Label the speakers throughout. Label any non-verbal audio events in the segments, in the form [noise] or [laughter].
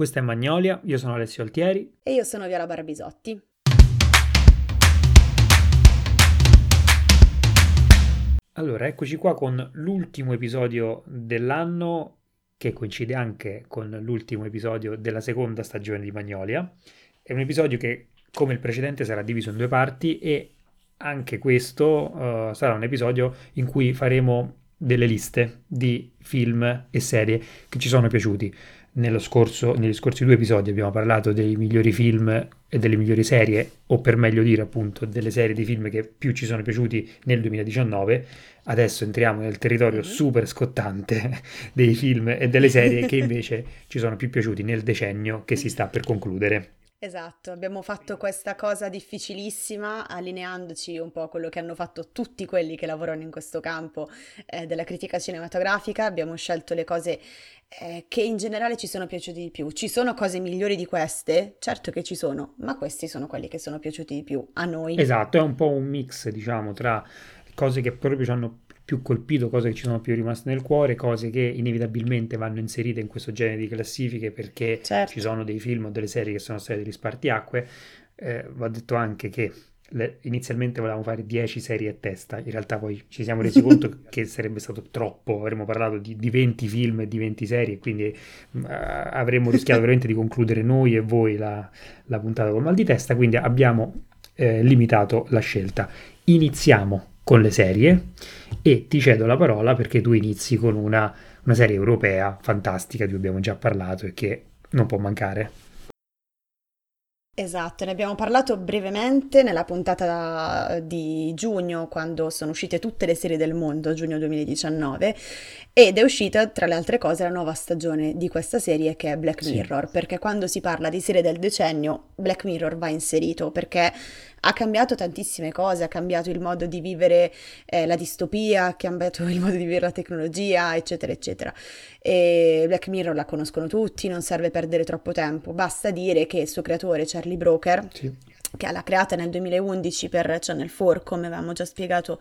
Speaker 1: Questa è Magnolia, io sono Alessio Altieri.
Speaker 2: E io sono Viola Barbisotti.
Speaker 1: Allora, eccoci qua con l'ultimo episodio dell'anno, che coincide anche con l'ultimo episodio della seconda stagione di Magnolia. È un episodio che, come il precedente, sarà diviso in due parti e anche questo uh, sarà un episodio in cui faremo delle liste di film e serie che ci sono piaciuti. Scorso, negli scorsi due episodi abbiamo parlato dei migliori film e delle migliori serie, o per meglio dire appunto delle serie di film che più ci sono piaciuti nel 2019. Adesso entriamo nel territorio mm-hmm. super scottante [laughs] dei film e delle serie che invece ci sono più piaciuti nel decennio che si sta per concludere.
Speaker 2: Esatto, abbiamo fatto questa cosa difficilissima allineandoci un po' a quello che hanno fatto tutti quelli che lavorano in questo campo eh, della critica cinematografica, abbiamo scelto le cose eh, che in generale ci sono piaciute di più. Ci sono cose migliori di queste? Certo che ci sono, ma questi sono quelli che sono piaciuti di più a noi.
Speaker 1: Esatto, è un po' un mix, diciamo, tra cose che proprio ci hanno più colpito, cose che ci sono più rimaste nel cuore, cose che inevitabilmente vanno inserite in questo genere di classifiche perché certo. ci sono dei film o delle serie che sono state degli spartiacque. Eh, va detto anche che le, inizialmente volevamo fare 10 serie a testa, in realtà poi ci siamo resi [laughs] conto che sarebbe stato troppo, avremmo parlato di, di 20 film e di 20 serie, quindi uh, avremmo rischiato [laughs] veramente di concludere noi e voi la, la puntata con mal di testa, quindi abbiamo eh, limitato la scelta. Iniziamo con le serie e ti cedo la parola perché tu inizi con una, una serie europea fantastica di cui abbiamo già parlato e che non può mancare.
Speaker 2: Esatto, ne abbiamo parlato brevemente nella puntata di giugno, quando sono uscite tutte le serie del mondo, giugno 2019, ed è uscita tra le altre cose la nuova stagione di questa serie che è Black Mirror, sì. perché quando si parla di serie del decennio, Black Mirror va inserito, perché ha cambiato tantissime cose, ha cambiato il modo di vivere eh, la distopia, ha cambiato il modo di vivere la tecnologia, eccetera, eccetera. E Black Mirror la conoscono tutti, non serve perdere troppo tempo, basta dire che il suo creatore, Charlie Broker, sì che l'ha creata nel 2011 per Channel 4, come avevamo già spiegato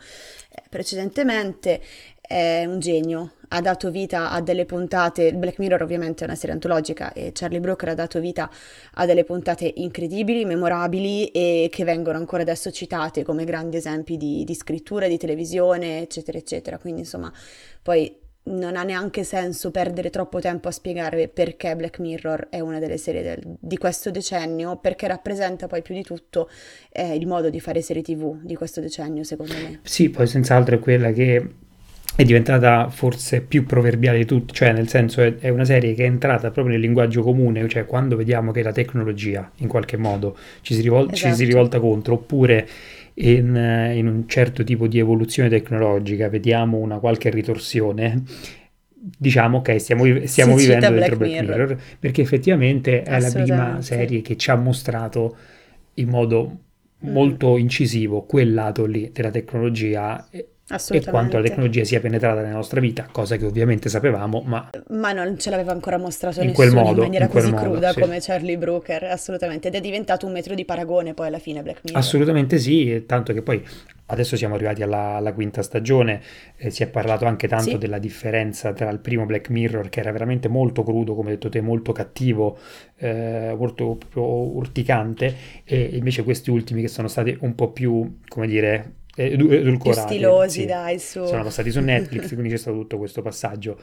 Speaker 2: eh, precedentemente, è un genio, ha dato vita a delle puntate, Black Mirror ovviamente è una serie antologica e Charlie Brooker ha dato vita a delle puntate incredibili, memorabili e che vengono ancora adesso citate come grandi esempi di, di scrittura, di televisione, eccetera, eccetera. Quindi insomma, poi non ha neanche senso perdere troppo tempo a spiegare perché Black Mirror è una delle serie del, di questo decennio, perché rappresenta poi più di tutto eh, il modo di fare serie tv di questo decennio, secondo me.
Speaker 1: Sì, poi senz'altro è quella che è diventata forse più proverbiale di tutti, cioè nel senso è, è, una serie che è entrata proprio nel linguaggio comune, cioè quando vediamo che la tecnologia in qualche modo ci si, rivol- esatto. ci si esatto. rivolta contro, oppure in, in, un certo tipo di evoluzione tecnologica vediamo una qualche ritorsione, diciamo ok, stiamo, stiamo vivendo dentro Black Mirror. Mirror, perché effettivamente è la prima serie che ci ha mostrato in modo molto incisivo quel lato lì della tecnologia e quanto la tecnologia sia penetrata nella nostra vita, cosa che ovviamente sapevamo, ma...
Speaker 2: Ma non ce l'aveva ancora mostrato in nessuno modo, in maniera in così modo, cruda sì. come Charlie Brooker, assolutamente, ed è diventato un metro di paragone poi alla fine Black Mirror.
Speaker 1: Assolutamente sì, tanto che poi adesso siamo arrivati alla, alla quinta stagione, eh, si è parlato anche tanto sì. della differenza tra il primo Black Mirror, che era veramente molto crudo, come hai detto te, molto cattivo, eh, molto urticante, e invece questi ultimi che sono stati un po' più, come dire edulcorati.
Speaker 2: stilosi, sì. dai,
Speaker 1: su. Sono passati su Netflix, [laughs] quindi c'è stato tutto questo passaggio.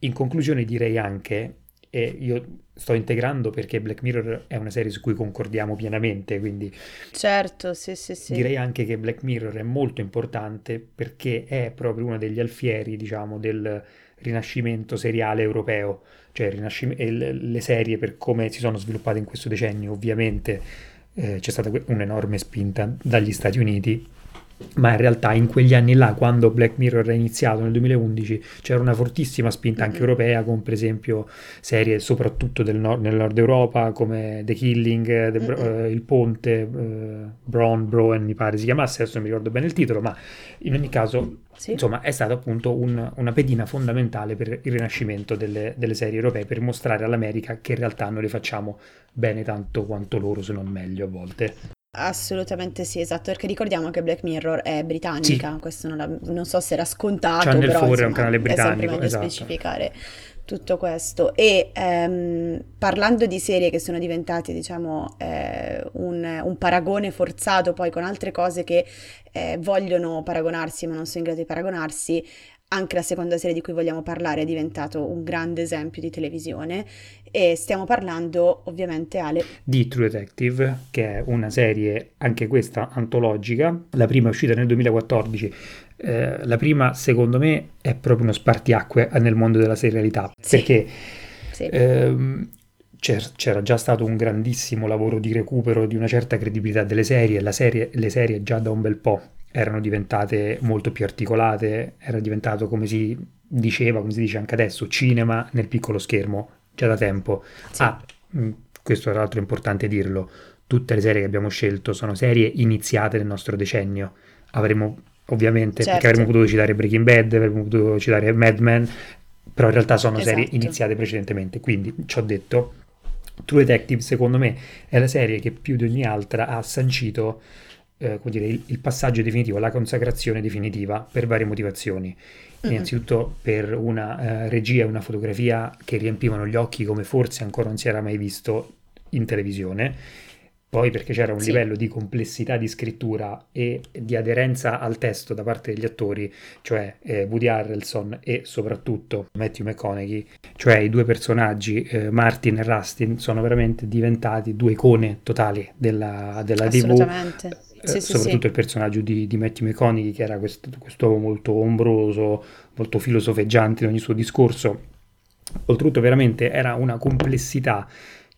Speaker 1: In conclusione direi anche, e io sto integrando perché Black Mirror è una serie su cui concordiamo pienamente, quindi...
Speaker 2: Certo, sì, sì, sì.
Speaker 1: Direi anche che Black Mirror è molto importante perché è proprio uno degli alfieri, diciamo, del rinascimento seriale europeo, cioè rinascim- le serie per come si sono sviluppate in questo decennio, ovviamente eh, c'è stata un'enorme spinta dagli Stati Uniti ma in realtà in quegli anni là, quando Black Mirror è iniziato nel 2011, c'era una fortissima spinta anche europea, con per esempio serie soprattutto del nord, nel nord Europa come The Killing, The, mm-hmm. uh, Il Ponte, uh, Brown, Broen mi pare si chiamasse, adesso non mi ricordo bene il titolo, ma in ogni caso sì. insomma è stata appunto un, una pedina fondamentale per il rinascimento delle, delle serie europee, per mostrare all'America che in realtà noi le facciamo bene tanto quanto loro, se non meglio a volte.
Speaker 2: Assolutamente sì, esatto, perché ricordiamo che Black Mirror è britannica, sì. questo non, la, non, so se era scontato, Channel però 4 insomma, è un canale britannico, è esatto. specificare tutto questo. E ehm, parlando di serie che sono diventate, diciamo, eh, un, un, paragone forzato poi con altre cose che eh, vogliono paragonarsi ma non sono in grado di paragonarsi, anche la seconda serie di cui vogliamo parlare è diventato un grande esempio di televisione e stiamo parlando ovviamente Ale
Speaker 1: di True Detective che è una serie anche questa antologica la prima è uscita nel 2014 eh, la prima secondo me è proprio uno spartiacque nel mondo della serialità sì. perché sì. Ehm, c'era già stato un grandissimo lavoro di recupero di una certa credibilità delle serie, serie le serie già da un bel po' erano diventate molto più articolate, era diventato come si diceva, come si dice anche adesso, cinema nel piccolo schermo, già da tempo. Sì. Ah, mm, questo tra l'altro è importante dirlo, tutte le serie che abbiamo scelto sono serie iniziate nel nostro decennio. Avremmo ovviamente, certo. perché avremmo potuto citare Breaking Bad, avremmo potuto citare Mad Men, però in realtà sono esatto. serie iniziate precedentemente. Quindi ci ho detto, True Detective secondo me è la serie che più di ogni altra ha sancito eh, dire, il, il, passaggio definitivo, la consacrazione definitiva per varie motivazioni. Mm-hmm. Innanzitutto per una eh, regia e una fotografia che riempivano gli occhi come forse ancora non si era mai visto in televisione poi perché c'era un sì. livello di complessità di scrittura e di aderenza al testo da parte degli attori, cioè eh, Woody Harrelson e soprattutto Matthew McConaughey, cioè i due personaggi, eh, Martin e Rustin, sono veramente diventati due icone totali della, della
Speaker 2: Assolutamente.
Speaker 1: Eh, sì, soprattutto sì. il personaggio di, di Matthew McConaughey che era questo, quest'uomo molto ombroso, molto filosofeggiante in ogni suo discorso. Oltretutto veramente era una complessità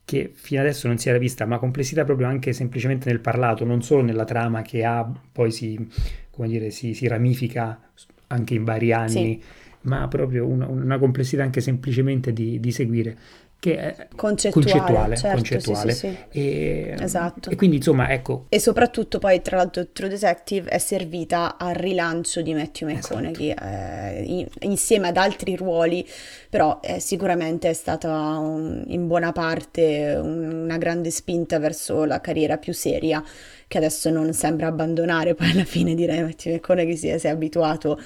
Speaker 1: che fino adesso non si era vista, ma complessità proprio anche semplicemente nel parlato, non solo nella trama che ha, poi si, dire, si, si ramifica anche in vari anni, ma proprio una, una, complessità anche semplicemente di, di seguire che è concettuale, concettuale, certo, concettuale. Sì, sì, sì. E, esatto. e quindi insomma ecco
Speaker 2: e soprattutto poi tra l'altro True Detective è servita al rilancio di Matthew McConaughey esatto. eh, in, insieme ad altri ruoli però eh, sicuramente è stata un, in buona parte un, una grande spinta verso la carriera più seria che adesso non sembra abbandonare poi alla fine direi Matthew McConaughey si è, si è abituato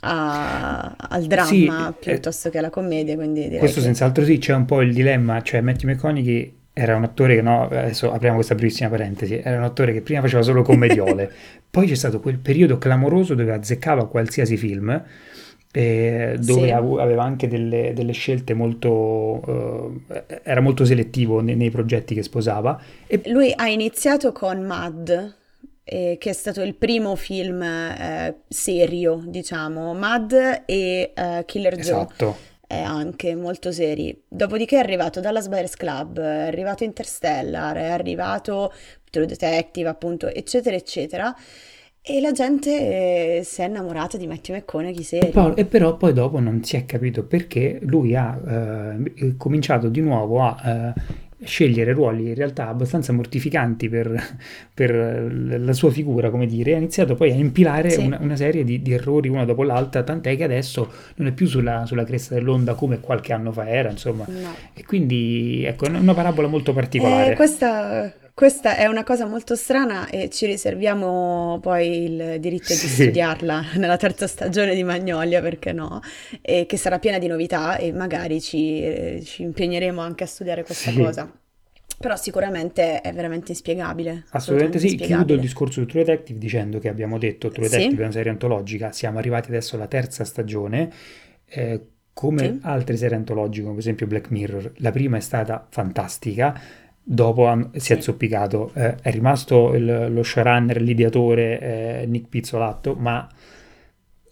Speaker 2: a, al dramma sì, eh, piuttosto eh, che alla commedia.
Speaker 1: questo
Speaker 2: che...
Speaker 1: senz'altro sì, c'è un po' il dilemma, cioè Matthew McConaughey era un attore che, no, adesso apriamo questa brevissima parentesi, era un attore che prima faceva solo commediole, [laughs] poi c'è stato quel periodo clamoroso dove azzeccava qualsiasi film, eh, dove sì. aveva anche delle, delle scelte molto eh, era molto selettivo nei, nei, progetti che sposava
Speaker 2: e... lui ha iniziato con Mad eh, che è stato il primo film eh, serio, diciamo, Mad e uh, Killer esatto. Joe. È anche molto seri. Dopodiché è arrivato Dallas Buyers Club, è arrivato Interstellar, è arrivato True Detective, appunto, eccetera, eccetera. E la gente eh, si è innamorata di Matthew McConaughey serio.
Speaker 1: E, e, però poi dopo non si è capito perché lui ha eh, cominciato di nuovo a eh, scegliere ruoli in realtà abbastanza mortificanti per, [laughs] per la sua figura, come dire, ha iniziato poi a impilare sì. una, una, serie di, di, errori una dopo l'altra, tant'è che adesso non è più sulla, sulla cresta dell'onda come qualche anno fa era, insomma. No. E quindi ecco, è una parabola molto particolare.
Speaker 2: Eh, questa questa è una cosa molto strana e ci riserviamo poi il diritto sì. di studiarla [laughs] nella terza stagione di Magnolia, perché no? E che sarà piena di novità e magari ci, ci impegneremo anche a studiare questa sì. cosa. Però sicuramente è veramente inspiegabile.
Speaker 1: Assolutamente sì, inspiegabile. chiudo il discorso di True Detective dicendo che abbiamo detto True Detective sì. è una serie antologica, siamo arrivati adesso alla terza stagione. Eh, come sì. altre serie antologiche, come per esempio Black Mirror, la prima è stata fantastica, dopo si è zoppicato. Eh, è rimasto il, lo showrunner, l'ideatore eh, Nick Pizzolatto, ma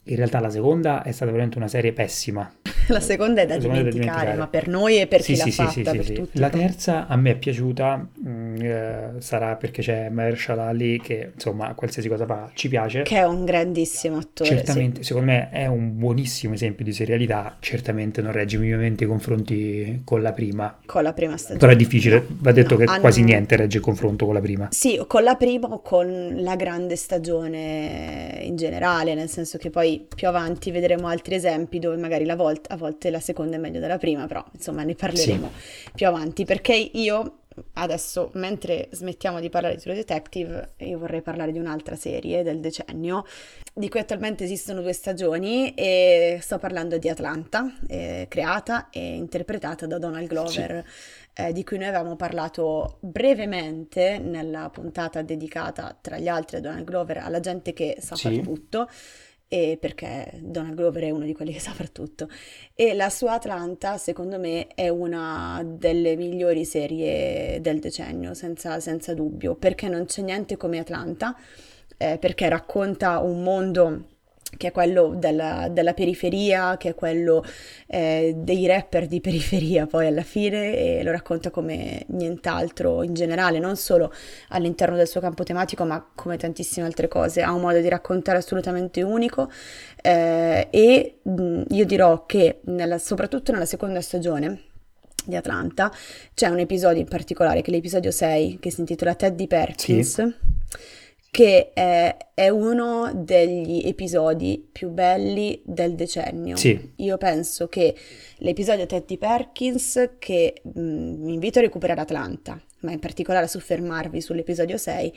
Speaker 1: in realtà la seconda è stata veramente una serie pessima. [laughs]
Speaker 2: La seconda è da, dimenticare, da dimenticare, ma per noi e per sì, chi sì, l'ha sì, fatta, sì, tutti,
Speaker 1: La terza a me è piaciuta, mh, mm, eh, sarà perché c'è Mahershala Ali che insomma qualsiasi cosa fa ci piace.
Speaker 2: Che è un grandissimo attore.
Speaker 1: Certamente, secondo me è un buonissimo esempio di serialità, certamente non regge minimamente i confronti con la prima.
Speaker 2: Con la prima stagione.
Speaker 1: Però è difficile, va detto no, che hanno... quasi niente regge il confronto con la prima.
Speaker 2: Sì, con la prima o con la grande stagione in generale, nel senso che poi più avanti vedremo altri esempi dove magari volta, a volte la seconda è meglio della prima, però insomma ne parleremo sì. più avanti perché io adesso, mentre smettiamo di parlare di True Detective, io vorrei parlare di un'altra serie del decennio, di cui attualmente esistono due stagioni e sto parlando di Atlanta, eh, creata e interpretata da Donald Glover. Sì. Eh, di cui noi avevamo parlato brevemente nella puntata dedicata, tra gli altri, a Donald Glover, alla gente che sa sì. fare tutto e perché Donald Glover è uno di quelli che [laughs] sa fare tutto. E la sua Atlanta, secondo me, è una delle migliori serie del decennio, senza, senza dubbio, perché non c'è niente come Atlanta, eh, perché racconta un mondo che è quello della, della, periferia, che è quello eh, dei rapper di [laughs] periferia poi alla fine e lo racconta come nient'altro in generale, non solo all'interno del suo campo tematico ma come tantissime altre cose, ha un modo di raccontare assolutamente unico eh, e mh, io dirò che nella, soprattutto nella seconda stagione di Atlanta c'è un episodio in particolare che è l'episodio 6 che si intitola Teddy Perkins. Sì che è, è, uno degli episodi più belli del decennio.
Speaker 1: Sì.
Speaker 2: Io penso che l'episodio Teddy Perkins, che mh, mm, vi invito a recuperare Atlanta, ma in particolare a soffermarvi sull'episodio 6,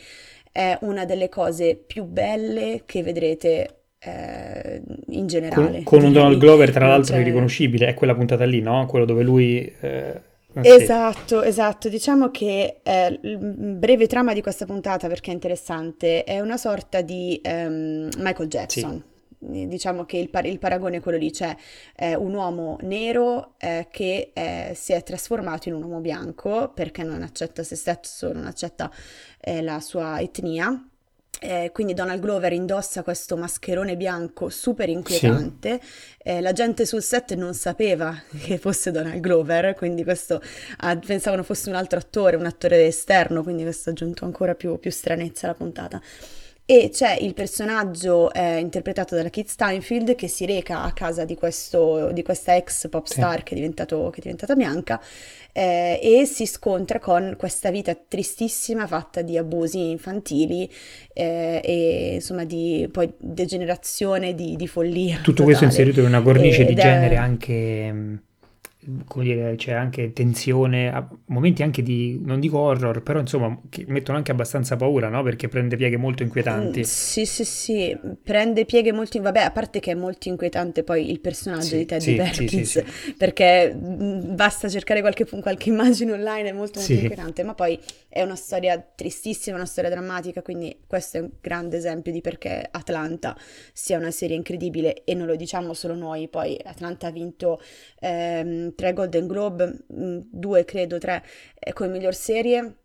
Speaker 2: è una delle cose più belle che vedrete eh, in generale.
Speaker 1: Con, con un Donald Glover, tra l'altro, irriconoscibile, è quella puntata lì, no? Quello dove lui... Eh
Speaker 2: esatto, esatto. Diciamo che eh, il breve trama di questa puntata, perché è interessante, è una sorta di um, Michael Jackson. Sì diciamo che il, par- il, paragone è quello lì, c'è eh, un uomo nero eh, che eh, si è trasformato in un uomo bianco perché non accetta se stesso, non accetta eh, la sua etnia eh, quindi Donald Glover indossa questo mascherone bianco super inquietante. Sì. Eh, la gente sul set non sapeva [laughs] che fosse Donald Glover, quindi questo ah, pensavano fosse un altro attore, un attore esterno, quindi questo ha aggiunto ancora più, più stranezza alla puntata. E c'è il personaggio eh, interpretato da Kit Steinfeld che si reca a casa di, questo, di questa ex pop star sì. che, è che, è diventata bianca eh, e si scontra con questa vita tristissima fatta di abusi infantili eh, e insomma di poi degenerazione, di, di follia.
Speaker 1: Tutto totale. questo inserito in una cornice Ed di genere anche mm, come dire, c'è anche tensione, momenti anche di, non dico horror, però insomma, che mettono anche abbastanza paura, no? Perché prende pieghe molto inquietanti. Mm,
Speaker 2: sì, sì, sì, prende pieghe molto, vabbè, a parte che è molto inquietante poi il personaggio sì, di Teddy sì, Perkins, sì, perché mm, basta cercare qualche, qualche, immagine online, è molto, molto inquietante, ma poi è una storia tristissima, una storia drammatica, quindi questo è un grande esempio di perché Atlanta sia una serie incredibile e non lo diciamo solo noi, poi Atlanta ha vinto... Ehm, tre Golden Globe, mm, due credo, tre eh, come miglior serie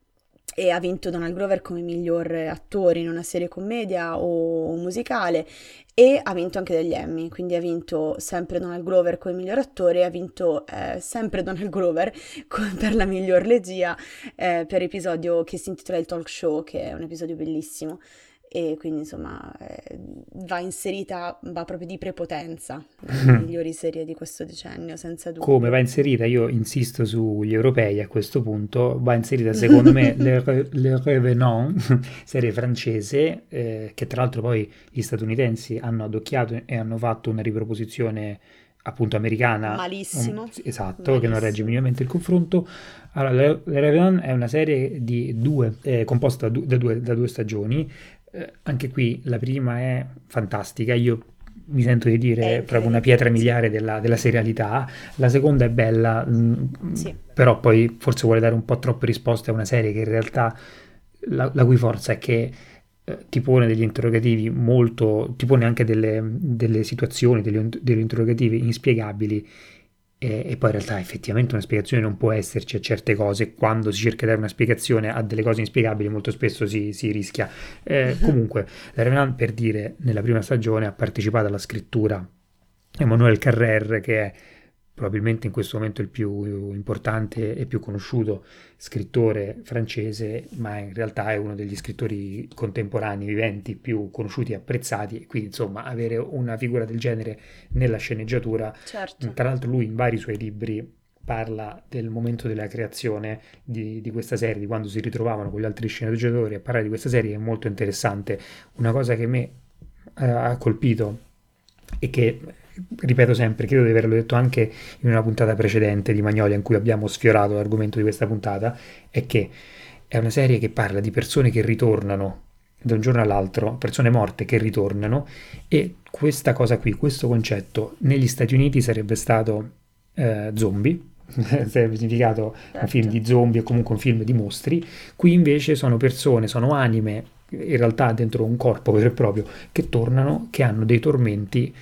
Speaker 2: e ha vinto Donald Glover come miglior attore in una serie commedia o musicale e ha vinto anche degli Emmy, quindi ha vinto sempre Donald Glover come miglior attore e ha vinto eh, sempre Donald Glover [laughs] per la miglior regia eh, per episodio che si intitola Il Talk Show, che è un episodio bellissimo e quindi insomma eh, va inserita, va proprio di prepotenza nelle migliori serie di questo decennio, senza dubbio.
Speaker 1: Come va inserita, io insisto sugli europei a questo punto, va inserita [laughs] secondo me Le, Le Revenant, [laughs] serie francese, eh, che tra l'altro poi gli statunitensi hanno adocchiato e hanno fatto una riproposizione appunto americana.
Speaker 2: Malissimo. Um,
Speaker 1: esatto, Malissimo. che non regge minimamente il confronto. Allora, Le, Le Revenant è una serie di due, eh, composta da due, da due stagioni, eh, anche qui la prima è fantastica, io mi sento di dire è proprio una pietra miliare della, della serialità, la seconda è bella, mh, mm, sì. però poi forse vuole dare un po' troppe risposte a una serie che in realtà la, la cui forza è che eh, ti pone degli interrogativi molto, ti pone anche delle, delle situazioni, degli, degli interrogativi inspiegabili e, e, poi in realtà effettivamente una spiegazione non può esserci a certe cose, quando si cerca di dare una spiegazione a delle cose inspiegabili molto spesso si, si rischia. Eh, comunque, la Revenant per dire, nella prima stagione ha partecipato alla scrittura Emmanuel Carrer che è probabilmente in questo momento il più importante e più conosciuto scrittore francese, ma in realtà è uno degli scrittori contemporanei viventi più conosciuti e apprezzati, e quindi insomma avere una figura del genere nella sceneggiatura,
Speaker 2: certo.
Speaker 1: tra l'altro lui in vari suoi libri parla del momento della creazione di, di, questa serie, di quando si ritrovavano con gli altri sceneggiatori a parlare di questa serie è molto interessante. Una cosa che a me eh, ha colpito e che ripeto sempre, credo di averlo detto anche in una puntata precedente di Magnolia in cui abbiamo sfiorato l'argomento di questa puntata, è che è una serie che parla di persone che ritornano da un giorno all'altro, persone morte che ritornano e questa cosa qui, questo concetto negli Stati Uniti sarebbe stato eh, zombie, [laughs] sarebbe significato certo. un film di zombie o comunque un film di mostri, qui invece sono persone, sono anime, in realtà dentro un corpo vero e proprio, che tornano, che hanno dei tormenti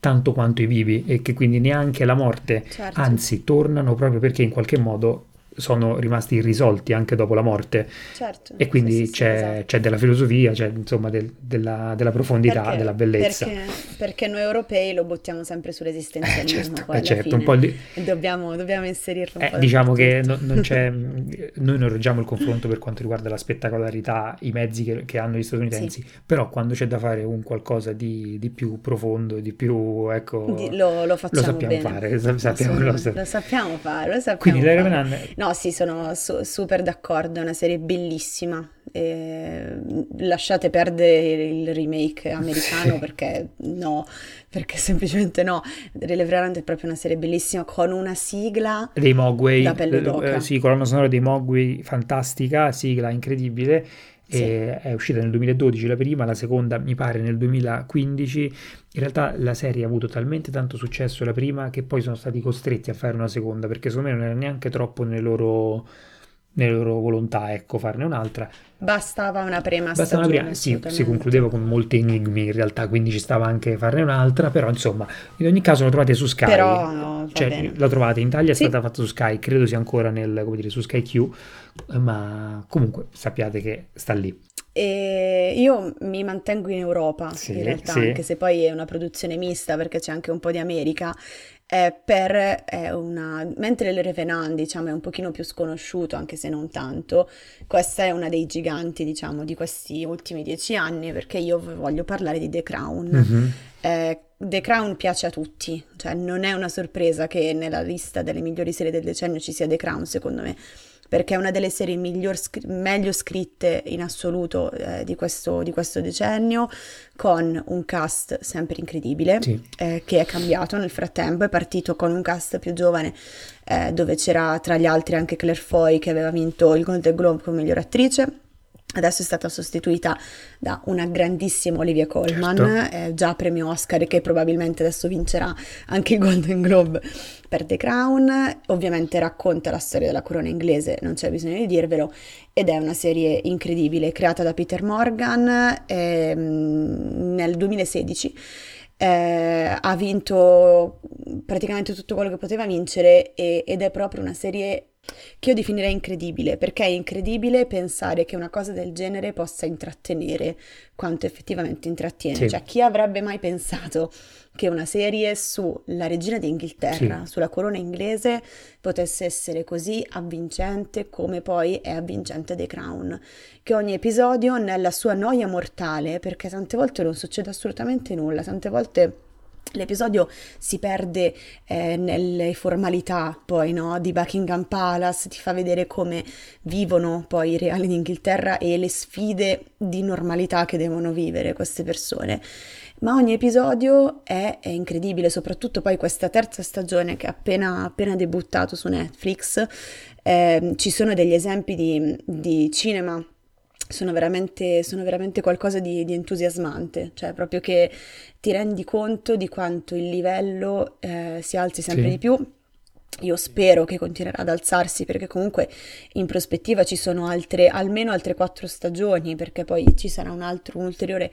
Speaker 1: tanto quanto i vivi e che quindi neanche la morte, certo. anzi tornano proprio perché in qualche modo sono rimasti irrisolti anche dopo la morte.
Speaker 2: Certo,
Speaker 1: e quindi sì, c'è, sì, esatto. c'è, della filosofia, c'è insomma del, della, della, profondità, perché, della bellezza.
Speaker 2: Perché, perché, noi europei lo buttiamo sempre sull'esistenzialismo. Eh, certo,
Speaker 1: eh, certo un po' di...
Speaker 2: dobbiamo, dobbiamo inserirlo un
Speaker 1: eh,
Speaker 2: po'.
Speaker 1: Diciamo che non, non c'è, [laughs] noi non reggiamo il confronto per quanto riguarda la spettacolarità, i mezzi che, che hanno gli statunitensi, però quando c'è da fare un qualcosa di, di più profondo, di più, ecco,
Speaker 2: di, lo, lo,
Speaker 1: lo, sappiamo
Speaker 2: bene.
Speaker 1: fare. Sappiamo, lo,
Speaker 2: lo, sappiamo fare, lo sappiamo
Speaker 1: Quindi
Speaker 2: fare.
Speaker 1: Revenant
Speaker 2: No, sì, sono su- super d'accordo, è una serie bellissima. E lasciate perdere il remake americano sì. perché no, perché semplicemente no. Rileverante è proprio una serie bellissima con una sigla
Speaker 1: dei Mogwai,
Speaker 2: da pelle d'oca.
Speaker 1: Eh, sì, colonna sonora dei Mogwai fantastica, sigla incredibile. Sì. È uscita nel 2012 la prima, la seconda mi pare nel 2015. In realtà la serie ha avuto talmente tanto successo la prima che poi sono stati costretti a fare una seconda perché secondo me non era neanche troppo nelle loro nelle loro volontà, ecco, farne un'altra.
Speaker 2: Bastava una prima
Speaker 1: Bastava
Speaker 2: stagione.
Speaker 1: Una prima, sì, si concludeva con molti enigmi in realtà, quindi ci stava anche farne un'altra, però insomma, in ogni caso la trovate su Sky.
Speaker 2: Però no,
Speaker 1: cioè, la trovate in Italia, è sì. stata fatta su Sky, credo sia ancora nel, come dire, su Sky Q, ma comunque sappiate che sta lì.
Speaker 2: E io mi mantengo in Europa sì, in realtà, sì. anche se poi è una produzione mista perché c'è anche un po' di America eh, per è una... mentre il Revenant diciamo è un pochino più sconosciuto anche se non tanto questa è una dei giganti diciamo di questi ultimi dieci anni perché io voglio parlare di The Crown mm-hmm. eh, The Crown piace a tutti cioè non è una sorpresa che nella lista delle migliori serie del decennio ci sia The Crown secondo me perché è una delle serie scr- meglio scritte in assoluto eh, di, questo, di, questo, decennio, con un cast sempre incredibile, sì. eh, che è cambiato nel frattempo, è partito con un cast più giovane, eh, dove c'era tra gli altri anche Claire Foy che aveva vinto il Golden Globe come miglior attrice, Adesso è stata sostituita da una grandissima Olivia Colman, certo. eh, già premio Oscar, che probabilmente adesso vincerà anche il Golden Globe per The Crown. Ovviamente racconta la storia della corona inglese, non c'è bisogno di dirvelo, ed è una serie incredibile, creata da Peter Morgan ehm, nel 2016. Eh, ha vinto praticamente tutto quello che poteva vincere e, ed è proprio una serie che io definirei incredibile, perché è incredibile pensare che una cosa del genere possa intrattenere quanto effettivamente intrattiene. Sì. Cioè, chi avrebbe mai pensato che una serie sulla regina d'Inghilterra, sì. sulla corona inglese, potesse essere così avvincente come poi è avvincente The Crown? Che ogni episodio, nella sua noia mortale, perché tante volte non succede assolutamente nulla, tante volte L'episodio si perde eh, nelle formalità poi no? di Buckingham Palace, ti fa vedere come vivono poi i reali d'Inghilterra e le sfide di normalità che devono vivere queste persone. Ma ogni episodio è, è incredibile, soprattutto poi questa terza stagione che è appena, appena debuttato su Netflix. Eh, ci sono degli esempi di, di cinema sono veramente, sono veramente qualcosa di, di, entusiasmante, cioè proprio che ti rendi conto di quanto il livello eh, si alzi sempre sì. di più. Io spero che continuerà ad alzarsi perché comunque in prospettiva ci sono altre, almeno altre quattro stagioni perché poi ci sarà un altro, un ulteriore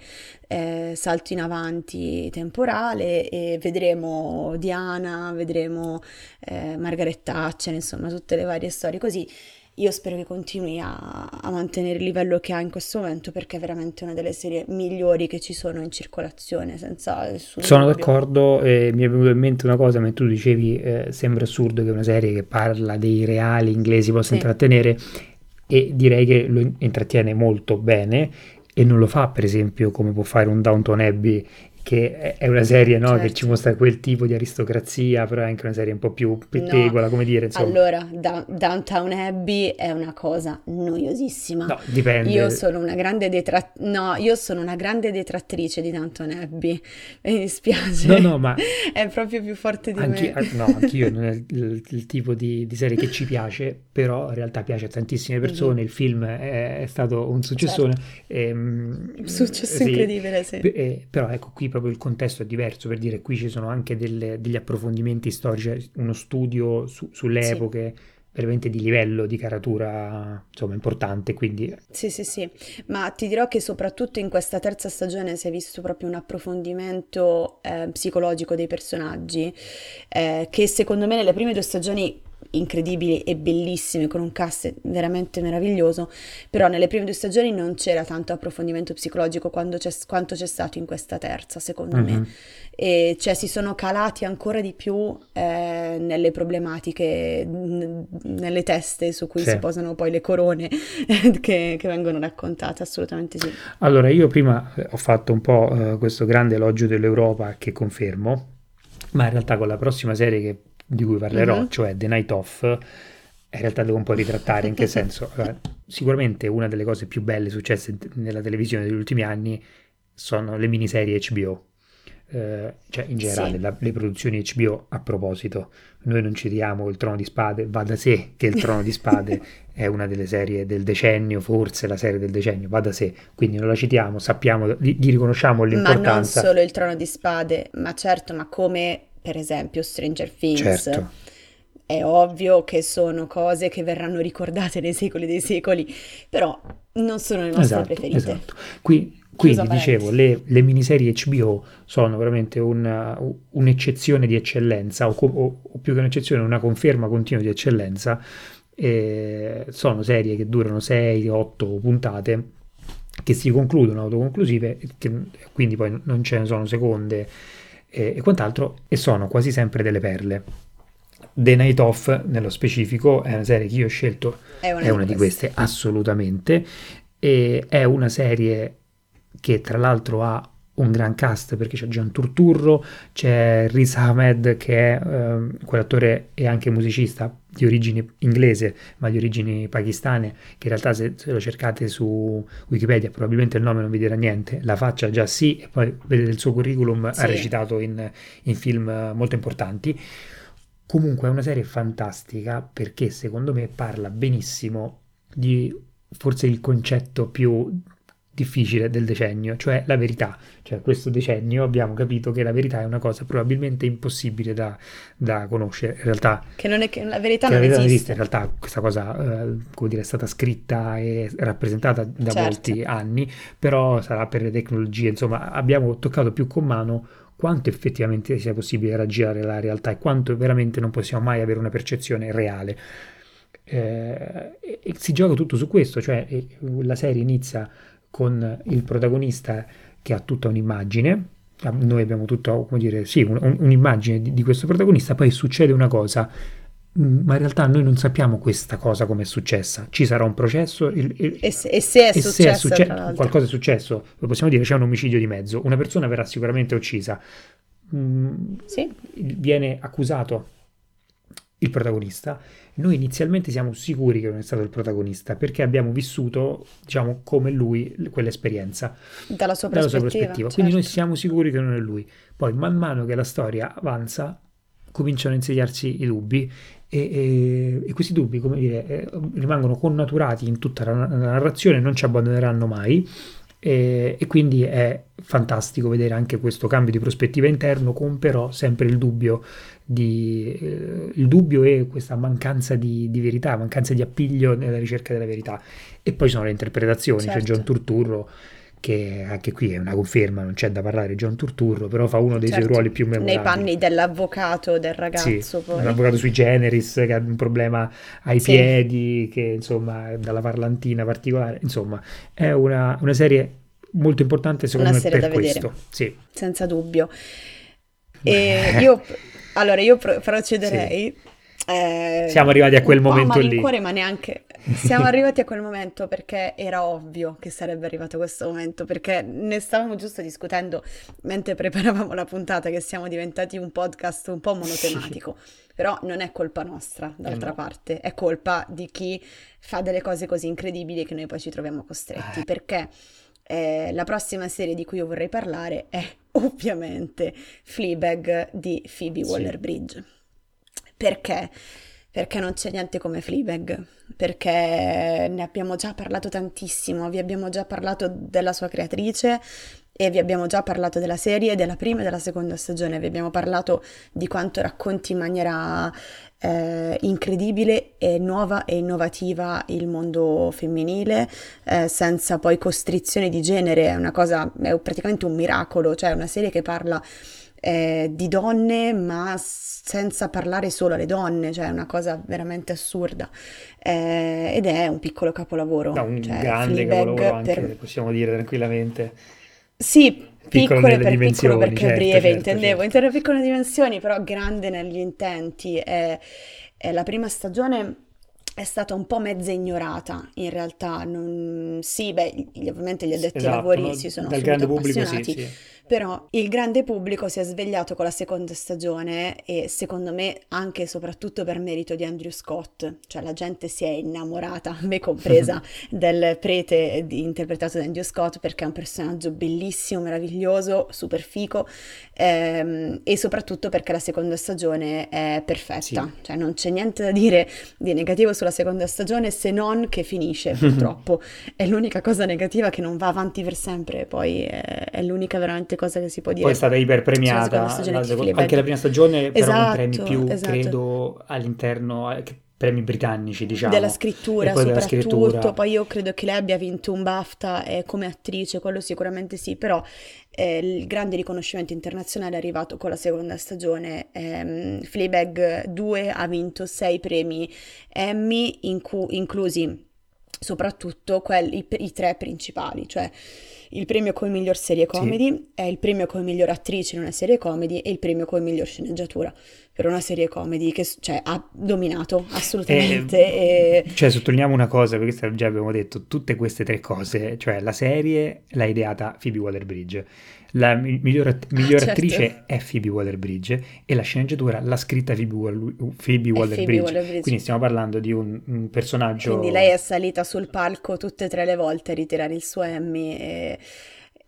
Speaker 2: eh, salto in avanti temporale e vedremo Diana, vedremo eh, Margaret Thatcher, insomma tutte le varie storie così io spero che continui a, a, mantenere il livello che ha in questo momento perché è veramente una delle serie migliori che ci sono in circolazione, senza nessun
Speaker 1: Sono dubbio. d'accordo e mi è venuta in mente una cosa, mentre tu dicevi eh, sembra assurdo che una serie che parla dei reali inglesi possa sì. intrattenere e direi che lo intrattiene molto bene e non lo fa per esempio come può fare un Downton Abbey che è una serie no,
Speaker 2: certo.
Speaker 1: che ci mostra quel tipo di aristocrazia, però è anche una serie un po' più pettegola,
Speaker 2: no.
Speaker 1: come dire. Insomma.
Speaker 2: Allora, da- Downtown Abbey è una cosa noiosissima.
Speaker 1: No, dipende.
Speaker 2: Io sono una grande detra- no, io sono una grande detrattrice di Downtown Abbey. [laughs] Mi dispiace.
Speaker 1: No, no, ma [laughs]
Speaker 2: è proprio più forte di
Speaker 1: anche,
Speaker 2: me.
Speaker 1: No, anch'io non è il, il tipo di, di, serie che ci piace, però in realtà piace a tantissime persone. Mm-hmm. Il film è, è, stato un successone.
Speaker 2: Certo.
Speaker 1: E,
Speaker 2: un successo
Speaker 1: sì,
Speaker 2: incredibile, sì.
Speaker 1: E, però ecco qui proprio il contesto è diverso, per dire qui ci sono anche delle, degli approfondimenti storici, uno studio su, sulle
Speaker 2: Sì.
Speaker 1: epoche veramente di livello di caratura insomma importante, quindi
Speaker 2: Sì, sì, sì, ma ti dirò che soprattutto in questa terza stagione si è visto proprio un approfondimento eh, psicologico dei personaggi, eh, che secondo me nelle prime due stagioni incredibili e bellissime, con un cast veramente meraviglioso, però nelle prime due stagioni non c'era tanto approfondimento psicologico c'è- quanto c'è stato in questa terza, secondo me.
Speaker 1: Mhm.
Speaker 2: E cioè si sono calati ancora di più eh, nelle problematiche, n- nelle teste su cui
Speaker 1: Sì.
Speaker 2: si posano poi le corone [laughs] che, che vengono raccontate, assolutamente sì.
Speaker 1: Allora, io prima eh, ho fatto un po' eh, questo grande elogio dell'Europa che confermo, ma in realtà con la prossima serie che- di cui parlerò,
Speaker 2: Mhm.
Speaker 1: cioè The Night Of, in realtà devo un po' ritrattare in che [laughs] senso. Allora, sicuramente una delle cose più belle successe nella televisione degli ultimi anni sono le miniserie HBO. Eh, cioè in generale
Speaker 2: Sì.
Speaker 1: la- le produzioni HBO a proposito noi non citiamo il Trono di Spade va da sé che il Trono di Spade [laughs] è una delle serie del decennio forse la serie del decennio va da sé quindi non la citiamo sappiamo gli, riconosciamo
Speaker 2: Ma non
Speaker 1: l'importanza
Speaker 2: solo il Trono di Spade, ma certo, ma come per esempio Stranger Things.
Speaker 1: certo
Speaker 2: È ovvio che sono cose che verranno ricordate nei secoli dei secoli, però non sono le nostre
Speaker 1: esatto,
Speaker 2: preferite.
Speaker 1: esatto. Qui, quindi dicevo, le, le miniserie HBO sono veramente una- un'eccezione di eccellenza, o, o- o più che un'eccezione, una conferma continua di eccellenza. E sono serie che durano 6-8 puntate, che si concludono autoconclusive, che quindi poi non ce ne sono seconde e, e quant'altro, e sono quasi sempre delle perle. The Night Off, nello specifico, è una serie che io ho scelto
Speaker 2: È una,
Speaker 1: è una di queste assolutamente e è una serie che tra l'altro ha un gran cast perché c'è John Turturro, c'è Riz Ahmed che è ehm, quell'attore e anche musicista di origine inglese ma di origini pakistane che in realtà se, se lo cercate su Wikipedia probabilmente il nome non vi dirà niente, la faccia già sì e poi vedete il suo curriculum
Speaker 2: Sì.
Speaker 1: ha recitato in, in film eh, molto importanti Comunque è una serie fantastica perché secondo me parla benissimo di forse il concetto più difficile del decennio, cioè la verità. Cioè questo decennio abbiamo capito che la verità è una cosa probabilmente impossibile da, da conoscere. In realtà
Speaker 2: Che, non è, che la verità
Speaker 1: che la
Speaker 2: non
Speaker 1: verità non
Speaker 2: esiste.
Speaker 1: esiste, in realtà questa cosa eh, come dire, è stata scritta e rappresentata da
Speaker 2: Certo.
Speaker 1: molti anni, però sarà per le tecnologie, insomma abbiamo toccato più con mano quanto effettivamente sia possibile raggirare la realtà e quanto veramente non possiamo mai avere una percezione reale. Eh, e, e si gioca tutto su questo, cioè la serie inizia con il protagonista che ha tutta un'immagine, ah, noi abbiamo come dire, sì, un- un- un'immagine di, di questo protagonista, poi succede una cosa, mm, ma in realtà noi non sappiamo questa cosa come è successa, ci sarà un processo, il- il-
Speaker 2: E se, e se è
Speaker 1: e
Speaker 2: successo,
Speaker 1: è succe- qualcosa è successo, lo possiamo dire, c'è un omicidio di mezzo, una persona verrà sicuramente uccisa, Mm,
Speaker 2: Sì,
Speaker 1: viene accusato il protagonista. Noi inizialmente siamo sicuri che non è stato il protagonista perché abbiamo vissuto, diciamo, come lui quell'esperienza
Speaker 2: dalla sua
Speaker 1: dalla sua
Speaker 2: prospettiva.
Speaker 1: prospettiva. Quindi noi
Speaker 2: certo.
Speaker 1: siamo sicuri che non è lui. Poi, man mano che la storia avanza, cominciano a insediarsi i dubbi e, e- e questi dubbi, come dire, eh, rimangono connaturati in tutta la, la narrazione, non ci abbandoneranno mai. E, e quindi è fantastico vedere anche questo cambio di prospettiva interno con però sempre il dubbio di, eh, il dubbio e questa mancanza di, di verità, mancanza di appiglio nella ricerca della verità. E poi sono le interpretazioni, c'è
Speaker 2: Certo.
Speaker 1: John Turturro che anche qui è una conferma, non c'è da parlare di John Turturro, però fa uno dei
Speaker 2: Certo,
Speaker 1: suoi ruoli più
Speaker 2: nei
Speaker 1: memorabili.
Speaker 2: panni dell'avvocato del
Speaker 1: Sì,
Speaker 2: ragazzo poi.
Speaker 1: un avvocato sui generis che ha un problema ai
Speaker 2: Sì.
Speaker 1: piedi, che insomma dalla parlantina particolare, insomma è una, una serie molto importante secondo
Speaker 2: Una
Speaker 1: me per questo. Sì.
Speaker 2: senza dubbio. [laughs] E io, allora, io pro- procederei Eh,
Speaker 1: Siamo arrivati a quel momento lì.
Speaker 2: malincuore, ma neanche. Siamo arrivati a quel momento perché era ovvio che sarebbe arrivato questo momento, perché ne stavamo giusto discutendo mentre preparavamo la puntata, che siamo diventati un podcast un po' monotematico. [laughs] Però non è colpa nostra, d'altra
Speaker 1: no.
Speaker 2: parte, è colpa di chi fa delle cose così incredibili che noi poi ci troviamo costretti,
Speaker 1: Eh.
Speaker 2: perché eh, la prossima serie di cui io vorrei parlare è [laughs] ovviamente Fleabag di Phoebe
Speaker 1: Sì.
Speaker 2: Perché? Perché non c'è niente come Fleabag, perché ne abbiamo già parlato tantissimo, vi abbiamo già parlato della sua creatrice e vi abbiamo già parlato della serie, della prima e della seconda stagione, vi abbiamo parlato di quanto racconti in maniera eh, incredibile e nuova e innovativa il mondo femminile, eh, senza poi costrizioni di genere, è una cosa, è praticamente un miracolo, cioè una serie che parla eh, di donne, ma senza parlare solo alle donne, cioè è una cosa veramente assurda. Eh, ed è un piccolo capolavoro.
Speaker 1: No, un
Speaker 2: cioè,
Speaker 1: grande capolavoro anche,
Speaker 2: per-
Speaker 1: possiamo dire tranquillamente.
Speaker 2: Sì,
Speaker 1: Piccolo
Speaker 2: piccole per piccolo perché
Speaker 1: certo,
Speaker 2: breve,
Speaker 1: certo,
Speaker 2: intendevo,
Speaker 1: certo.
Speaker 2: intendo piccole dimensioni, però grande negli intenti. È- è la prima stagione è stata un po' mezza ignorata, in realtà. non- Sì, beh, ovviamente gli addetti ai
Speaker 1: Esatto,
Speaker 2: lavori
Speaker 1: no?
Speaker 2: si sono
Speaker 1: Dal
Speaker 2: subito
Speaker 1: pubblico sì,
Speaker 2: appassionati,
Speaker 1: sì.
Speaker 2: però il grande pubblico si è svegliato con la seconda stagione e secondo me anche e soprattutto per merito di Andrew Scott, cioè la gente si è innamorata, me compresa, [laughs] del prete interpretato da Andrew Scott perché è un personaggio bellissimo, meraviglioso, super fico ehm, e soprattutto perché la seconda stagione è perfetta,
Speaker 1: Sì.
Speaker 2: cioè non c'è niente da dire di negativo sulla seconda stagione se non che finisce [laughs] purtroppo, è l'unica cosa negativa che non va avanti per sempre, poi è, è l'unica veramente cosa che si può dire.
Speaker 1: Poi è stata iper
Speaker 2: seconda
Speaker 1: premiata, la
Speaker 2: di
Speaker 1: seco-
Speaker 2: Fleabag.
Speaker 1: anche la prima stagione, però con premi
Speaker 2: Esatto,
Speaker 1: più,
Speaker 2: esatto.
Speaker 1: credo, all'interno, eh, che- premi britannici, diciamo.
Speaker 2: Della scrittura
Speaker 1: poi della
Speaker 2: soprattutto,
Speaker 1: scrittura.
Speaker 2: poi io credo che lei abbia vinto un BAFTA eh, come attrice, quello sicuramente sì, però eh, il grande riconoscimento internazionale è arrivato con la seconda stagione. Ehm, Fleabag 2 ha vinto sei premi Emmy, in cui- inclusi soprattutto quelli, i, i tre principali, cioè il premio come miglior serie
Speaker 1: Sì.
Speaker 2: comedy, è il premio come miglior attrice in una serie comedy e il premio come miglior sceneggiatura per una serie comedy che cioè, ha dominato assolutamente.
Speaker 1: E,
Speaker 2: e-
Speaker 1: cioè, sottolineiamo una cosa, perché già abbiamo detto, tutte queste tre cose, cioè la serie l'ha ideata Phoebe Waller-Bridge, la mi- miglior, att- miglior
Speaker 2: certo.
Speaker 1: attrice è Phoebe Waller-Bridge e la sceneggiatura l'ha scritta Phoebe, Phoebe
Speaker 2: Phoebe
Speaker 1: Waller-Bridge.
Speaker 2: Waller-Bridge.
Speaker 1: Quindi stiamo parlando di un, un personaggio...
Speaker 2: Quindi lei è salita sul palco tutte e tre le volte a ritirare il suo Emmy e,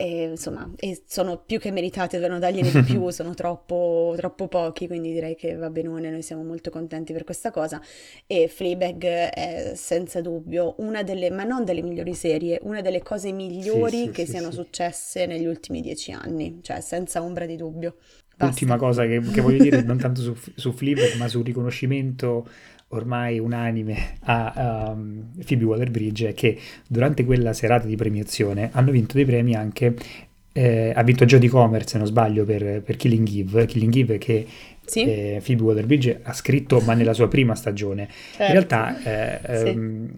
Speaker 2: e, insomma, e sono più che meritate, devono dargliene di più, [laughs] sono troppo, troppo pochi, quindi direi che va benone, noi siamo molto contenti per questa cosa e Fleabag è senza dubbio una delle, ma non delle migliori serie, una delle cose migliori
Speaker 1: sì,
Speaker 2: che
Speaker 1: sì,
Speaker 2: siano
Speaker 1: sì.
Speaker 2: successe negli ultimi dieci anni, cioè senza ombra di dubbio.
Speaker 1: Ultima
Speaker 2: Basta.
Speaker 1: cosa che, che voglio dire, non [laughs] tanto su, su Fleabag, ma sul riconoscimento ormai unanime a um, Phoebe Waller-Bridge è che durante quella serata di premiazione hanno vinto dei premi anche, eh, ha vinto Jodie Comer se non sbaglio per, per Killing Eve, Killing Eve che
Speaker 2: Sì,
Speaker 1: eh, Phoebe Waller-Bridge ha scritto ma nella sua prima stagione. In
Speaker 2: certo.
Speaker 1: realtà eh,
Speaker 2: Sì.
Speaker 1: ehm,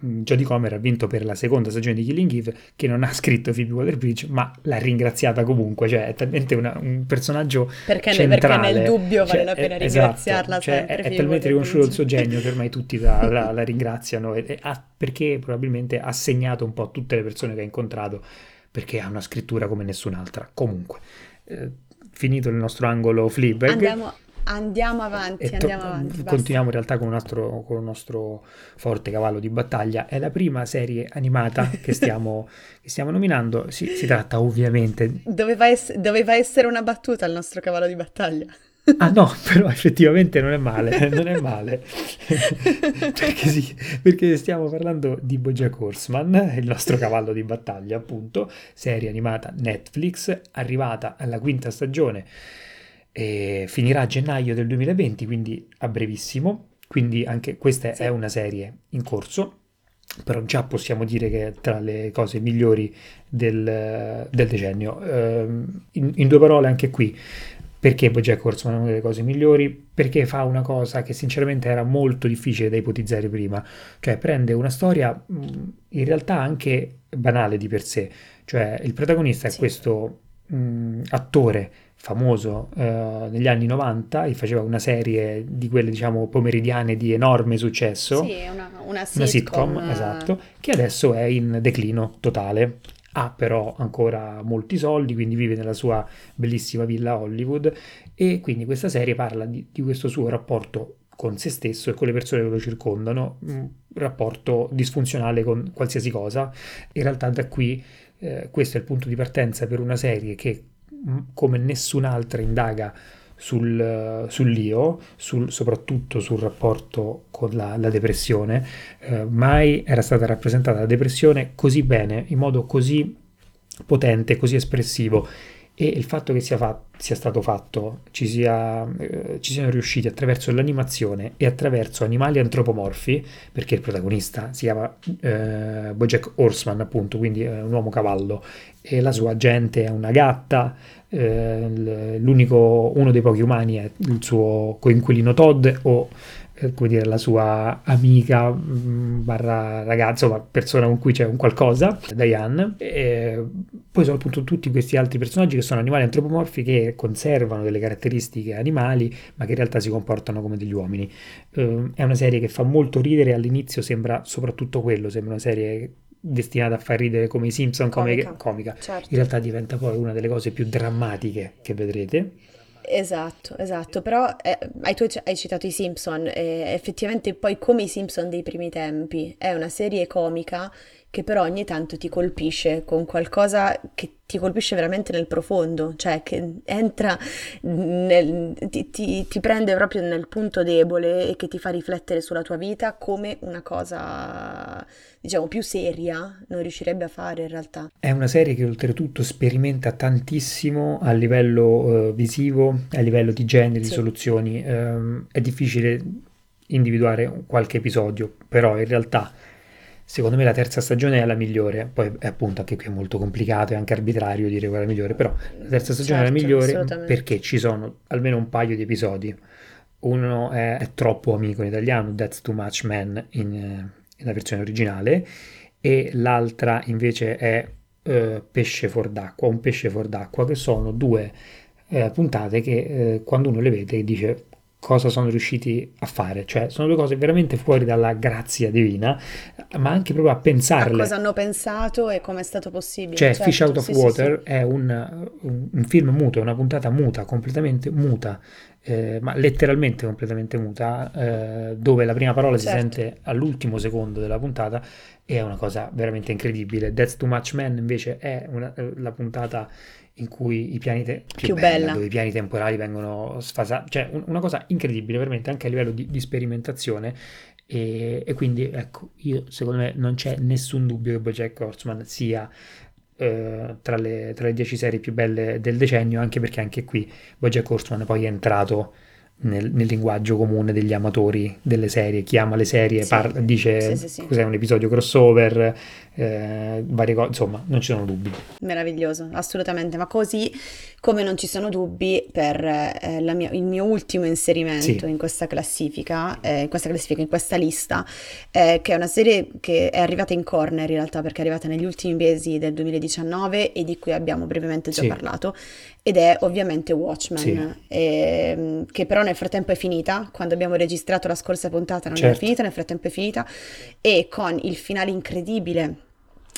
Speaker 1: Jodie Comer ha vinto per la seconda stagione di Killing Eve che non ha scritto Phoebe Waller-Bridge ma l'ha ringraziata comunque, cioè è talmente una- un personaggio
Speaker 2: Perché, ne- perché
Speaker 1: centrale.
Speaker 2: nel dubbio vale
Speaker 1: Cioè,
Speaker 2: la pena
Speaker 1: è- esatto,
Speaker 2: ringraziarla
Speaker 1: cioè, è, è talmente riconosciuto il suo [laughs] genio che ormai tutti la, la- la ringraziano e- e ha- perché probabilmente ha segnato un po' tutte le persone che ha incontrato perché ha una scrittura come nessun'altra. Comunque, eh, finito il nostro angolo Fleabag.
Speaker 2: Andiamo, andiamo avanti,
Speaker 1: E to-
Speaker 2: andiamo avanti, basta.
Speaker 1: continuiamo in realtà con un, altro, con un nostro forte cavallo di battaglia. È la prima serie animata che stiamo, [laughs] che stiamo nominando. Si, si tratta ovviamente.
Speaker 2: Doveva, ess- doveva essere una battuta il nostro cavallo di battaglia.
Speaker 1: Ah no, però effettivamente non è male, [laughs] non è male. [laughs] perché, sì, perché stiamo parlando di Bojack Horseman, il nostro cavallo di battaglia, appunto, serie animata Netflix, arrivata alla quinta stagione e finirà a gennaio del 2020, quindi a brevissimo. Quindi anche questa
Speaker 2: Sì.
Speaker 1: è una serie in corso, però già possiamo dire che è tra le cose migliori del, del decennio. Ehm, in, in due parole, anche qui, perché Bojack Horseman è una delle cose migliori? Perché fa una cosa che sinceramente era molto difficile da ipotizzare prima, cioè prende una storia in realtà anche banale di per sé, cioè il protagonista è
Speaker 2: Sì.
Speaker 1: questo mh, attore famoso eh, negli anni 90 e faceva una serie di quelle diciamo pomeridiane di enorme successo.
Speaker 2: Sì, una, una
Speaker 1: sitcom. Una sitcom, esatto, che adesso è in declino totale. Ha però ancora molti soldi, quindi vive nella sua bellissima villa Hollywood e quindi questa serie parla di, di questo suo rapporto con se stesso e con le persone che lo circondano, un rapporto disfunzionale con qualsiasi cosa. In realtà da qui eh, questo è il punto di partenza per una serie che come nessun'altra indaga sul, sull'io, sul, soprattutto sul rapporto con la, la depressione, eh, mai era stata rappresentata la depressione così bene, in modo così potente, così espressivo e il fatto che sia, fa- sia stato fatto, ci, sia, eh, ci, siano riusciti attraverso l'animazione e attraverso animali antropomorfi, perché il protagonista si chiama eh, Bojack Horseman, appunto, quindi è un uomo cavallo, e la sua gente è una gatta, eh, uno dei pochi umani è il suo coinquilino Todd o eh, come dire, la sua amica mm, barra ragazza, insomma, persona con cui c'è un qualcosa, Diane. E poi sono appunto tutti questi altri personaggi che sono animali antropomorfi che conservano delle caratteristiche animali, ma che in realtà si comportano come degli uomini. Uh, è una serie che fa molto ridere, all'inizio sembra soprattutto quello, sembra una serie destinata a far ridere come i Simpson, comica, come comica. Certo. In realtà diventa poi una delle cose più drammatiche che vedrete.
Speaker 2: Esatto, esatto, però eh, hai, tu hai citato i Simpson, e effettivamente poi come i Simpson dei primi tempi, è una serie comica che però ogni tanto ti colpisce con qualcosa che ti colpisce veramente nel profondo, cioè che entra, nel, ti, ti, ti, prende proprio nel punto debole e che ti fa riflettere sulla tua vita come una cosa, diciamo, più seria non riuscirebbe a fare in realtà.
Speaker 1: È una serie che oltretutto sperimenta tantissimo a livello uh, visivo, a livello di generi, sì. di soluzioni. Um, è difficile individuare qualche episodio, però in realtà Secondo me la terza stagione è la migliore, poi è appunto anche qui è molto complicato e anche arbitrario dire quella è la migliore, però la terza stagione certo, è la certo, migliore perché ci sono almeno un paio di episodi. Uno è, è troppo amico in italiano, That's Too Much Man in, in la versione originale, e l'altra invece è uh, Pesce fuor d'acqua, un pesce fuor d'acqua, che sono due uh, puntate che uh, quando uno le vede dice cosa sono riusciti a fare, cioè sono due cose veramente fuori dalla grazia divina, ma anche proprio a pensarle.
Speaker 2: A cosa hanno pensato e come è stato possibile.
Speaker 1: Cioè certo, Fish Out of sì, Water sì, è un, un, un, film muto, è una puntata muta, completamente muta, eh, ma letteralmente completamente muta, eh, dove la prima parola certo. si sente all'ultimo secondo della puntata e è una cosa veramente incredibile. That's Too Much Man invece è una, la puntata in cui i piani, te- più, più bella, bella. dove i piani temporali vengono sfasati, cioè un- una cosa incredibile veramente anche a livello di, di sperimentazione e, e, quindi ecco, io secondo me non c'è nessun dubbio che Bojack Horseman sia eh, tra, le, tra le dieci serie più belle del decennio, anche perché anche qui Bojack Horseman poi è entrato nel, nel, linguaggio comune degli amatori delle serie. Chi ama le serie sì. parla, dice sì, sì, cos'è un episodio crossover, eh, varie cose, insomma, non ci sono dubbi.
Speaker 2: Meraviglioso, assolutamente, ma così come non ci sono dubbi per eh, mia, il mio ultimo inserimento in questa classifica, eh, in questa classifica, in questa lista, che è una serie che è arrivata in corner in realtà perché è arrivata negli ultimi mesi del 2019 e di cui abbiamo brevemente già parlato, ed è ovviamente Watchmen, ehm, che però nel frattempo è finita, quando abbiamo registrato la scorsa puntata non certo. è finita, nel frattempo è finita, e con il finale incredibile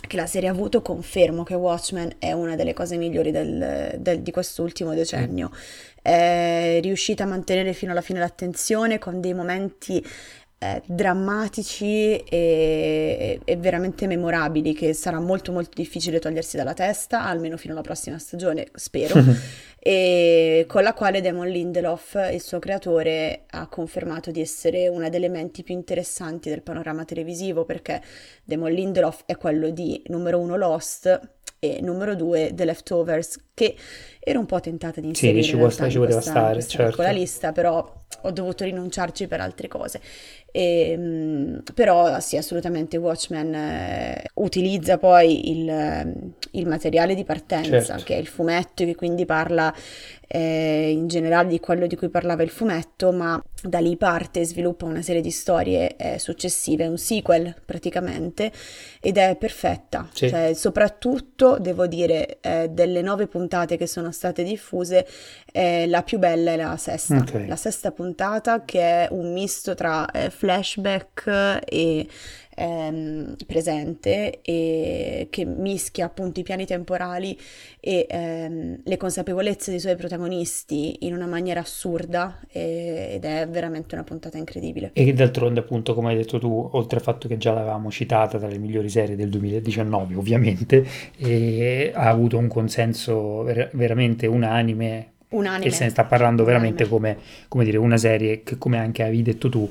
Speaker 2: che la serie ha avuto, confermo che Watchmen è una delle cose migliori del, del, di quest'ultimo decennio. È riuscita a mantenere fino alla fine l'attenzione con dei momenti eh, drammatici e, e, veramente memorabili che sarà molto molto difficile togliersi dalla testa, almeno fino alla prossima stagione, spero, [laughs] e con la quale Damon Lindelof, il suo creatore, ha confermato di essere una delle menti più interessanti del panorama televisivo perché Damon Lindelof è quello di numero uno Lost e numero due The Leftovers che ero un po' tentata di inserire
Speaker 1: sì, ci, può, ci poteva stare, certo.
Speaker 2: con la lista però ho dovuto rinunciarci per altre cose e, ehm, però sì, assolutamente Watchmen eh, utilizza poi il, il materiale di partenza,
Speaker 1: Certo.
Speaker 2: che è il fumetto, che quindi parla eh, in generale di quello di cui parlava il fumetto, ma da lì parte e sviluppa una serie di storie eh, successive, un sequel praticamente, ed è perfetta.
Speaker 1: Sì.
Speaker 2: Cioè, soprattutto, devo dire, eh, delle nove puntate che sono state diffuse, eh, la più bella è la sesta.
Speaker 1: Ok.
Speaker 2: La sesta puntata che è un misto tra eh, flashback e ehm, presente e che mischia appunto i piani temporali e ehm, le consapevolezze dei suoi protagonisti in una maniera assurda e- ed è veramente una puntata incredibile.
Speaker 1: E che d'altronde, appunto, come hai detto tu, oltre al fatto che già l'avevamo citata tra le migliori serie del 2019, ovviamente, ha avuto un consenso ver- veramente unanime
Speaker 2: Unanime.
Speaker 1: e se ne sta parlando veramente come, come dire, una serie che, come anche avevi detto tu,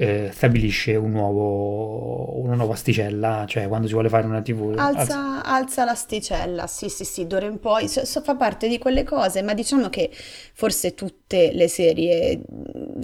Speaker 1: eh, stabilisce un nuovo, una nuova asticella, cioè quando si vuole fare una TV, alza-
Speaker 2: Alza, alza l'asticella, sì, sì, sì, d'ora in poi so- so- fa parte di quelle cose, ma diciamo che forse tutte le serie,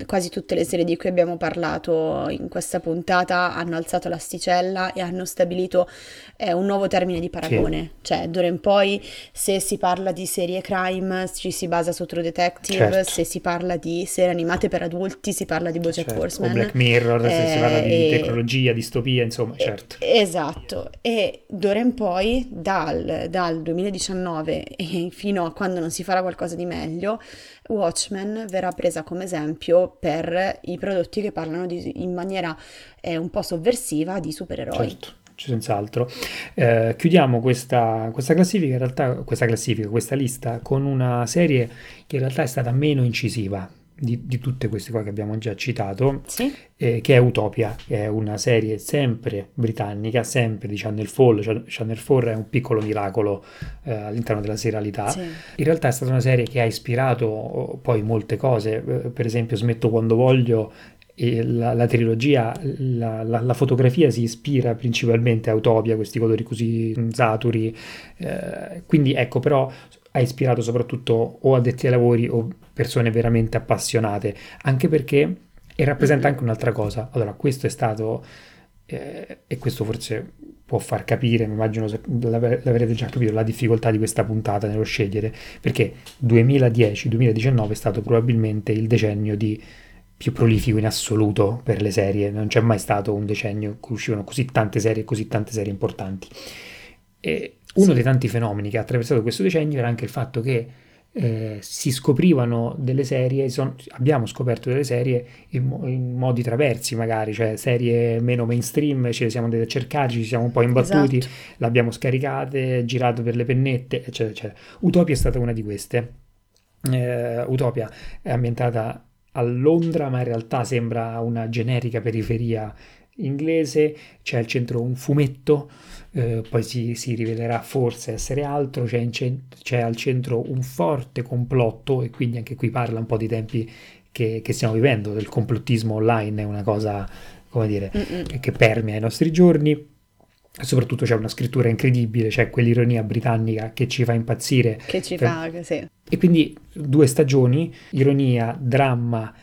Speaker 2: quasi tutte le serie di cui abbiamo parlato in questa puntata hanno alzato l'asticella e hanno stabilito eh, un nuovo termine di paragone. Cioè, d'ora in poi, se si parla di serie crime, ci si basa su True Detective,
Speaker 1: Certo.
Speaker 2: se si parla di serie animate per adulti, si parla di BoJack
Speaker 1: certo,
Speaker 2: Horseman.
Speaker 1: Mirror, se si parla di
Speaker 2: Eh,
Speaker 1: tecnologia, distopia, insomma, certo.
Speaker 2: Esatto, e d'ora in poi, dal, dal 2019 e fino a quando non si farà qualcosa di meglio, Watchmen verrà presa come esempio per i prodotti che parlano di- in maniera eh, un po' sovversiva di supereroi.
Speaker 1: Certo, senz'altro. Eh, chiudiamo questa, questa classifica, in realtà, questa classifica, questa lista, con una serie che in realtà è stata meno incisiva di, di tutte queste qua che abbiamo già citato,
Speaker 2: Sì,
Speaker 1: eh, che è Utopia, che è una serie sempre britannica, sempre di Channel 4. Chan- Channel 4 è un piccolo miracolo eh, all'interno della serialità.
Speaker 2: sì.
Speaker 1: In realtà è stata una serie che ha ispirato oh, poi molte cose, eh, per esempio Smetto quando voglio, e la, la trilogia, la, la- la fotografia si ispira principalmente a Utopia, questi colori così mm, saturi, eh, quindi ecco però ha ispirato soprattutto o addetti ai lavori o persone veramente appassionate, anche perché e rappresenta anche un'altra cosa. Allora, questo è stato, eh, e questo forse può far capire, mi immagino l'avrete già capito, la difficoltà di questa puntata nello scegliere, perché 2010-2019 è stato probabilmente il decennio di più prolifico in assoluto per le serie, non c'è mai stato un decennio in cui uscivano così tante serie e così tante serie importanti. E uno
Speaker 2: Sì.
Speaker 1: dei tanti fenomeni che ha attraversato questo decennio era anche il fatto che eh, si scoprivano delle serie, son- abbiamo scoperto delle serie in, in modi traversi magari, cioè serie meno mainstream, ce le siamo andati a cercare, ci siamo un po' imbattuti,
Speaker 2: Esatto.
Speaker 1: l'abbiamo scaricate, girato per le pennette, eccetera, eccetera. Utopia è stata una di queste. Eh, Utopia è ambientata a Londra, ma in realtà sembra una generica periferia inglese, c'è al centro un fumetto, eh, poi si, si rivelerà forse essere altro, c'è, in cen- c'è al centro un forte complotto e quindi anche qui parla un po' di tempi che, che stiamo vivendo, del complottismo online, è una cosa, come dire,
Speaker 2: Mm-mm.
Speaker 1: che permea i nostri giorni. Soprattutto c'è una scrittura incredibile, c'è quell'ironia britannica che ci fa impazzire.
Speaker 2: Che ci fa, sì.
Speaker 1: E quindi due stagioni, ironia, dramma,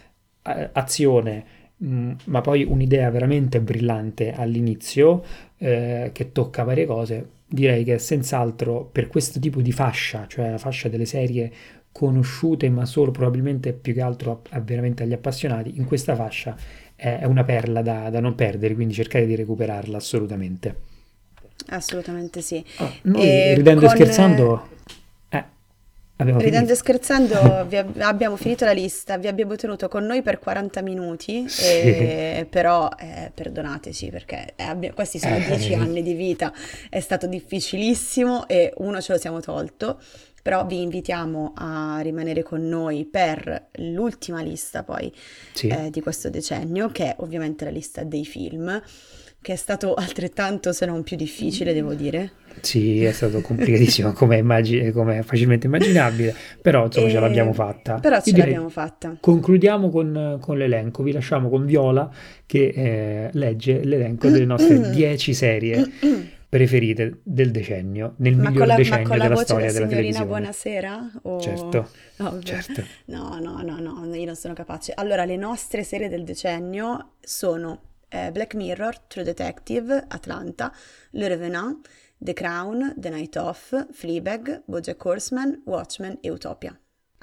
Speaker 1: eh, azione, mh, ma poi un'idea veramente brillante all'inizio eh, che tocca varie cose. Direi che senz'altro per questo tipo di fascia, cioè la fascia delle serie conosciute ma solo probabilmente più che altro a, a veramente agli appassionati, in questa fascia è, è una perla da, da non perdere, quindi cercare di recuperarla assolutamente.
Speaker 2: Assolutamente sì.
Speaker 1: Ah, noi
Speaker 2: E
Speaker 1: ridendo e
Speaker 2: con-
Speaker 1: scherzando, eh, abbiamo
Speaker 2: Ridendo e scherzando, ab- abbiamo finito la lista, vi abbiamo tenuto con noi per 40 minuti,
Speaker 1: Sì.
Speaker 2: e- però eh, perdonateci perché eh, abbia- questi sono
Speaker 1: Eh.
Speaker 2: 10 anni di vita, è stato difficilissimo e uno ce lo siamo tolto, però vi invitiamo a rimanere con noi per l'ultima lista poi
Speaker 1: Sì.
Speaker 2: eh, di questo decennio, che è ovviamente la lista dei film, che è stato altrettanto se non più difficile, devo dire.
Speaker 1: Sì, è stato complicatissimo [laughs] come, immagi- come facilmente immaginabile, però insomma ce
Speaker 2: E-
Speaker 1: l'abbiamo fatta.
Speaker 2: Però ce
Speaker 1: direi
Speaker 2: l'abbiamo fatta.
Speaker 1: Concludiamo con, con l'elenco, vi lasciamo con Viola che eh, legge l'elenco delle nostre 10 serie preferite del decennio, nel
Speaker 2: Ma
Speaker 1: miglior
Speaker 2: la,
Speaker 1: decennio della
Speaker 2: voce
Speaker 1: storia della televisione.
Speaker 2: buonasera? O...
Speaker 1: Certo,
Speaker 2: No, vabbè.
Speaker 1: certo.
Speaker 2: No, no, no, no, io non sono capace. Allora, le nostre serie del decennio sono eh, Black Mirror, True Detective, Atlanta, Le Revenant, The Crown, The Night Of, Fleabag, Bojack Horseman, Watchmen e Utopia.